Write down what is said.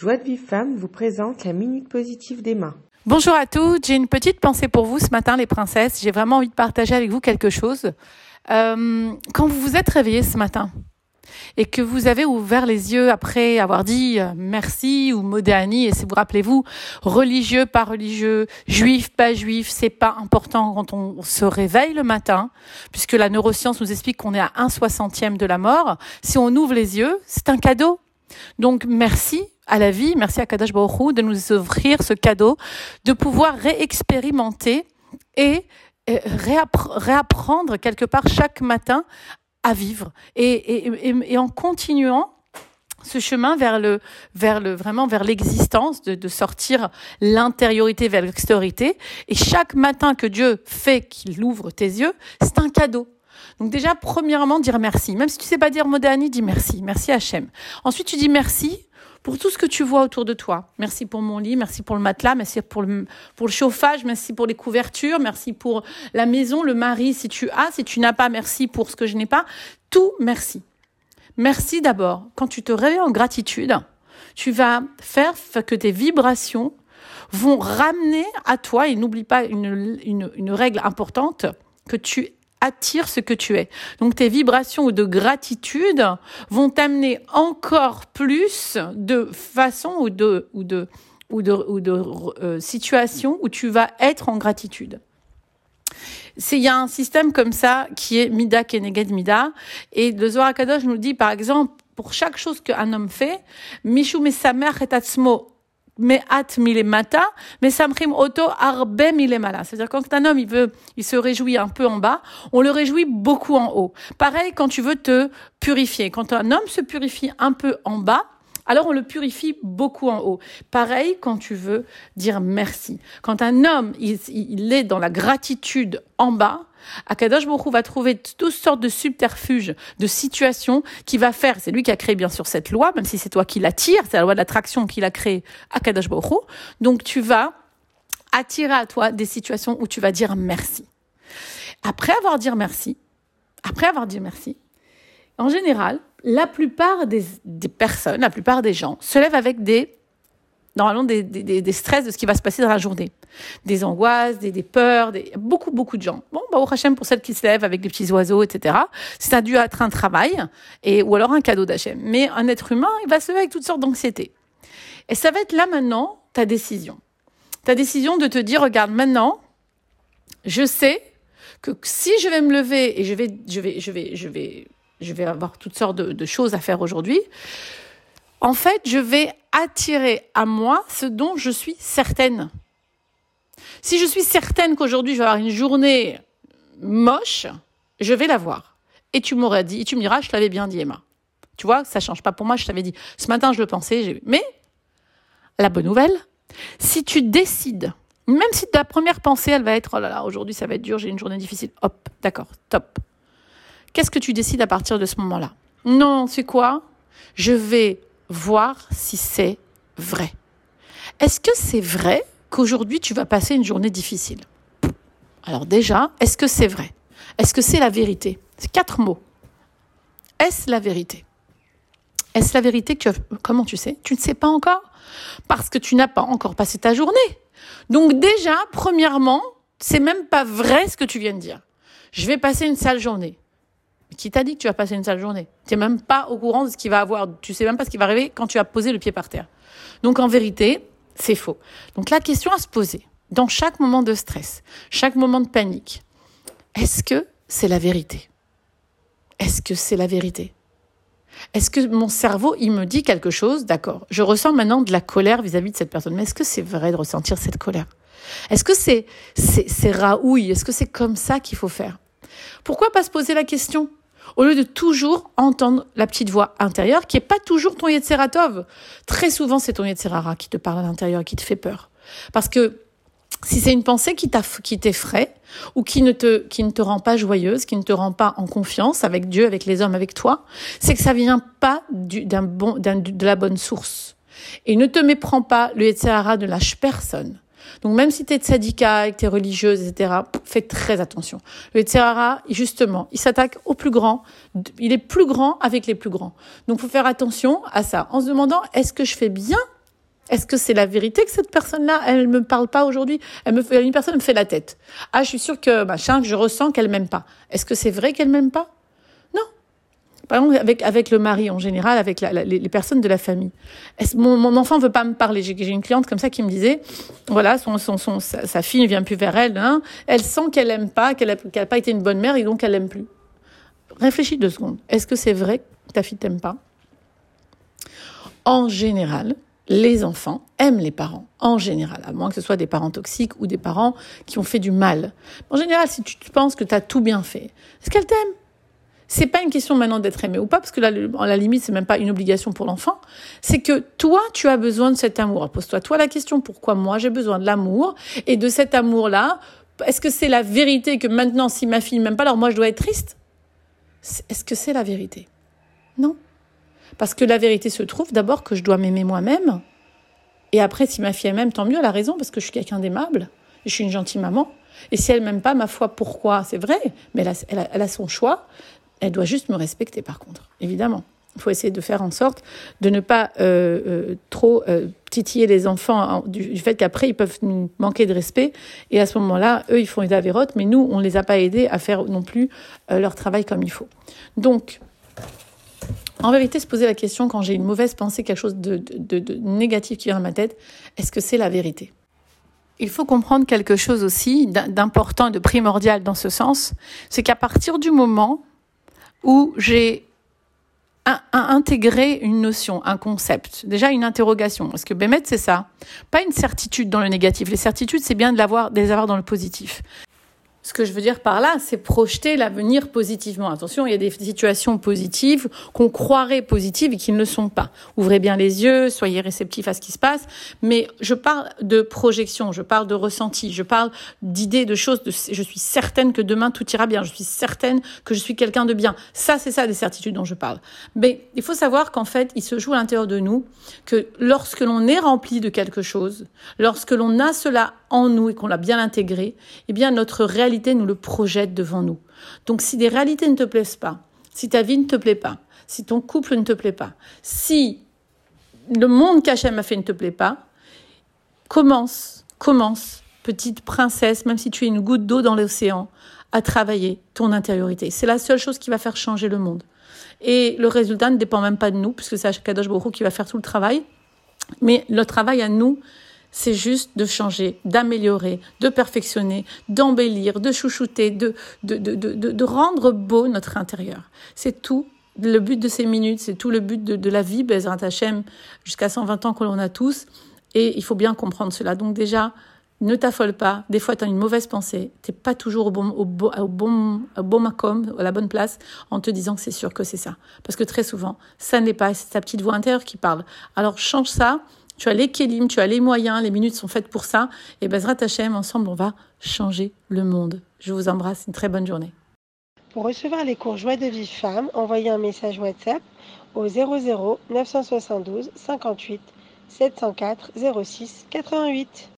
Joie de Vive Femme vous présente la Minute Positive d'Emma. Bonjour à tous, j'ai une petite pensée pour vous ce matin les princesses. J'ai vraiment envie de partager avec vous quelque chose. Euh, quand vous vous êtes réveillés ce matin et que vous avez ouvert les yeux après avoir dit euh, merci ou modéani, et si vous rappelez-vous, religieux, pas religieux, juif, pas juif, c'est pas important quand on se réveille le matin, puisque la neuroscience nous explique qu'on est à un soixantième de la mort. Si on ouvre les yeux, c'est un cadeau. Donc merci à la vie, merci à Kadash Baruch de nous offrir ce cadeau, de pouvoir réexpérimenter et euh, réapprendre quelque part chaque matin à vivre et, en continuant ce chemin vers le, vers le, vraiment vers l'existence, de, de sortir l'intériorité vers l'extériorité. Et chaque matin que Dieu fait qu'il ouvre tes yeux, c'est un cadeau. Donc déjà, premièrement, dire merci. Même si tu sais pas dire Modani, dis merci. Merci Hachem. Ensuite, tu dis merci pour tout ce que tu vois autour de toi. Merci pour mon lit, merci pour le matelas, merci pour le, pour le chauffage, merci pour les couvertures, merci pour la maison, le mari, si tu as, si tu n'as pas, merci pour ce que je n'ai pas. Tout, merci. Merci d'abord. Quand tu te réveilles en gratitude, tu vas faire que tes vibrations vont ramener à toi, et n'oublie pas une, une, une règle importante, que tu attire ce que tu es. Donc tes vibrations de gratitude vont t'amener encore plus de façons ou de ou de ou de, ou de euh, où tu vas être en gratitude. Il y a un système comme ça qui est Mida Keneged Mida et le Zohar Kadosh nous dit par exemple pour chaque chose qu'un homme fait, Mishu Mesamer et Atzmo mais at mata, mais arbe. C'est-à-dire quand un homme il veut, il se réjouit un peu en bas, on le réjouit beaucoup en haut. Pareil quand tu veux te purifier. Quand un homme se purifie un peu en bas, alors on le purifie beaucoup en haut. Pareil quand tu veux dire merci. Quand un homme, il, est dans la gratitude en bas, Akadosh Baruch va trouver toutes sortes de subterfuges, de situations qui va faire, c'est lui qui a créé bien sûr cette loi, même si c'est toi qui l'attire, c'est la loi de l'attraction qu'il a créée, Akadosh Baruch Donc tu vas attirer à toi des situations où tu vas dire merci. Après avoir dit merci, après avoir dit merci, en général, la plupart des, personnes, la plupart des gens se lèvent avec des, normalement, des, des, stress de ce qui va se passer dans la journée. Des angoisses, des, peurs, des, beaucoup, beaucoup de gens. Bon, bah, au Hachem, pour celles qui se lèvent avec des petits oiseaux, etc., c'est dû être un travail, et, ou alors un cadeau d'Hachem. Mais un être humain, il va se lever avec toutes sortes d'anxiété. Et ça va être là maintenant ta décision. Ta décision de te dire, regarde, maintenant, je sais que si je vais me lever et je vais, je vais, je vais, je vais je vais avoir toutes sortes de, choses à faire aujourd'hui. En fait, je vais attirer à moi ce dont je suis certaine. Si je suis certaine qu'aujourd'hui je vais avoir une journée moche, je vais la voir. Et tu m'aurais dit, et tu me diras, je t'avais bien dit, Emma. Tu vois, ça change pas pour moi, je t'avais dit. Ce matin, je le pensais, mais la bonne nouvelle, si tu décides, même si ta première pensée, elle va être, oh là là, aujourd'hui ça va être dur, j'ai une journée difficile, hop, d'accord, top. Qu'est-ce que tu décides à partir de ce moment-là? Non, c'est quoi? Je vais voir si c'est vrai. Est-ce que c'est vrai qu'aujourd'hui tu vas passer une journée difficile? Alors déjà, est-ce que c'est vrai? Est-ce que c'est la vérité? C'est quatre mots. Est-ce la vérité? Est-ce la vérité que tu as... Comment tu sais? Tu ne sais pas encore? Parce que tu n'as pas encore passé ta journée. Donc déjà, premièrement, c'est même pas vrai ce que tu viens de dire. Je vais passer une sale journée. Qui t'a dit que tu vas passer une sale journée Tu n'es même pas au courant de ce qui va avoir. Tu sais même pas ce qui va arriver quand tu as posé le pied par terre. Donc en vérité, c'est faux. Donc la question à se poser, dans chaque moment de stress, chaque moment de panique, est-ce que c'est la vérité? Est-ce que c'est la vérité? Est-ce que mon cerveau, il me dit quelque chose? D'accord. Je ressens maintenant de la colère vis-à-vis de cette personne. Mais est-ce que c'est vrai de ressentir cette colère? Est-ce que c'est c'est raouille? Est-ce que c'est comme ça qu'il faut faire? Pourquoi pas se poser la question? Au lieu de toujours entendre la petite voix intérieure qui est pas toujours ton Yetzeratov. Très souvent, c'est ton Yetzerara qui te parle à l'intérieur, qui te fait peur. Parce que si c'est une pensée qui t'effraie ou qui ne te rend pas joyeuse, qui ne te rend pas en confiance avec Dieu, avec les hommes, avec toi, c'est que ça vient pas bon de la bonne source. Et ne te méprends pas, le Yetzerara ne lâche personne. Donc même si tu es de syndicat, que tu es religieuse, etc., fais très attention. Le Tzerara, justement, il s'attaque aux plus grands. Il est plus grand avec les plus grands. Donc faut faire attention à ça, en se demandant, est-ce que je fais bien? Est-ce que c'est la vérité que cette personne-là, elle me parle pas aujourd'hui? Elle me fait, une personne me fait la tête. Ah, je suis sûre que machin, je ressens qu'elle m'aime pas. Est-ce que c'est vrai qu'elle m'aime pas? Par exemple, avec le mari en général, avec les, personnes de la famille. Mon, mon enfant veut pas me parler. J'ai, une cliente comme ça qui me disait, voilà, sa, fille ne vient plus vers elle. Hein, elle sent qu'elle aime pas, qu'elle n'a pas été une bonne mère et donc elle l'aime plus. Réfléchis deux secondes. Est-ce que c'est vrai que ta fille t'aime pas? En général, les enfants aiment les parents, en général, à moins que ce soit des parents toxiques ou des parents qui ont fait du mal. En général, si tu penses que tu as tout bien fait, est-ce qu'elle t'aime? C'est pas une question maintenant d'être aimé ou pas, parce que là, en la limite, c'est même pas une obligation pour l'enfant. C'est que toi, tu as besoin de cet amour. Pose-toi toi la question pourquoi moi j'ai besoin de l'amour et de cet amour-là? Est-ce que c'est la vérité que maintenant, si ma fille m'aime pas, alors moi je dois être triste? Est-ce que c'est la vérité? Non. Parce que la vérité se trouve d'abord que je dois m'aimer moi-même. Et après, si ma fille m'aime, tant mieux, elle a raison, parce que je suis quelqu'un d'aimable. Je suis une gentille maman. Et si elle m'aime pas, ma foi, pourquoi? C'est vrai, mais elle a, son choix. Elle doit juste me respecter, par contre, évidemment. Il faut essayer de faire en sorte de ne pas euh, euh, trop euh, titiller les enfants du, fait qu'après ils peuvent nous manquer de respect et à ce moment-là, eux ils font des avérotes, mais nous on ne les a pas aidés à faire non plus leur travail comme il faut. Donc en vérité, se poser la question quand j'ai une mauvaise pensée, quelque chose de, négatif qui vient dans ma tête, est-ce que c'est la vérité? Il faut comprendre quelque chose aussi d'important de primordial dans ce sens, c'est qu'à partir du moment où j'ai intégré une notion, un concept, déjà une interrogation. Parce que Bémet, c'est ça. Pas une certitude dans le négatif. Les certitudes, c'est bien de, l'avoir, de les avoir dans le positif. Ce que je veux dire par là, c'est projeter l'avenir positivement. Attention, il y a des situations positives qu'on croirait positives et qui ne le sont pas. Ouvrez bien les yeux, soyez réceptifs à ce qui se passe. Mais je parle de projection, je parle de ressenti, je parle d'idées, de choses. Je suis certaine que demain tout ira bien. Je suis certaine que je suis quelqu'un de bien. Ça, c'est ça des certitudes dont je parle. Mais il faut savoir qu'en fait, il se joue à l'intérieur de nous que lorsque l'on est rempli de quelque chose, lorsque l'on a cela en nous et qu'on l'a bien intégré, eh bien notre réalité nous le projette devant nous. Donc si des réalités ne te plaisent pas, si ta vie ne te plaît pas, si ton couple ne te plaît pas, si le monde qu'Hachem a fait ne te plaît pas, commence, commence, petite princesse, même si tu es une goutte d'eau dans l'océan, à travailler ton intériorité. C'est la seule chose qui va faire changer le monde. Et le résultat ne dépend même pas de nous, puisque c'est Kadosh Baruch qui va faire tout le travail. Mais le travail à nous, c'est juste de changer, d'améliorer, de perfectionner, d'embellir, de chouchouter, de, de, de, de, rendre beau notre intérieur. C'est tout le but de ces minutes, c'est tout le but de, la vie, Bezrat Hachem, jusqu'à 120 ans que l'on a tous. Et il faut bien comprendre cela. Donc déjà, ne t'affole pas. Des fois, tu as une mauvaise pensée. Tu pas toujours au bon, au, bon, au bon, au bon macom, à la bonne place, en te disant que c'est sûr que c'est ça. Parce que très souvent, ça n'est pas. C'est ta petite voix intérieure qui parle. Alors, change ça tu as les kélim, tu as les moyens, les minutes sont faites pour ça. Et Bezrat Hachem, ensemble, on va changer le monde. Je vous embrasse, une très bonne journée. Pour recevoir les cours Joie de vie femme, envoyez un message WhatsApp au 00 972 58 704 06 88.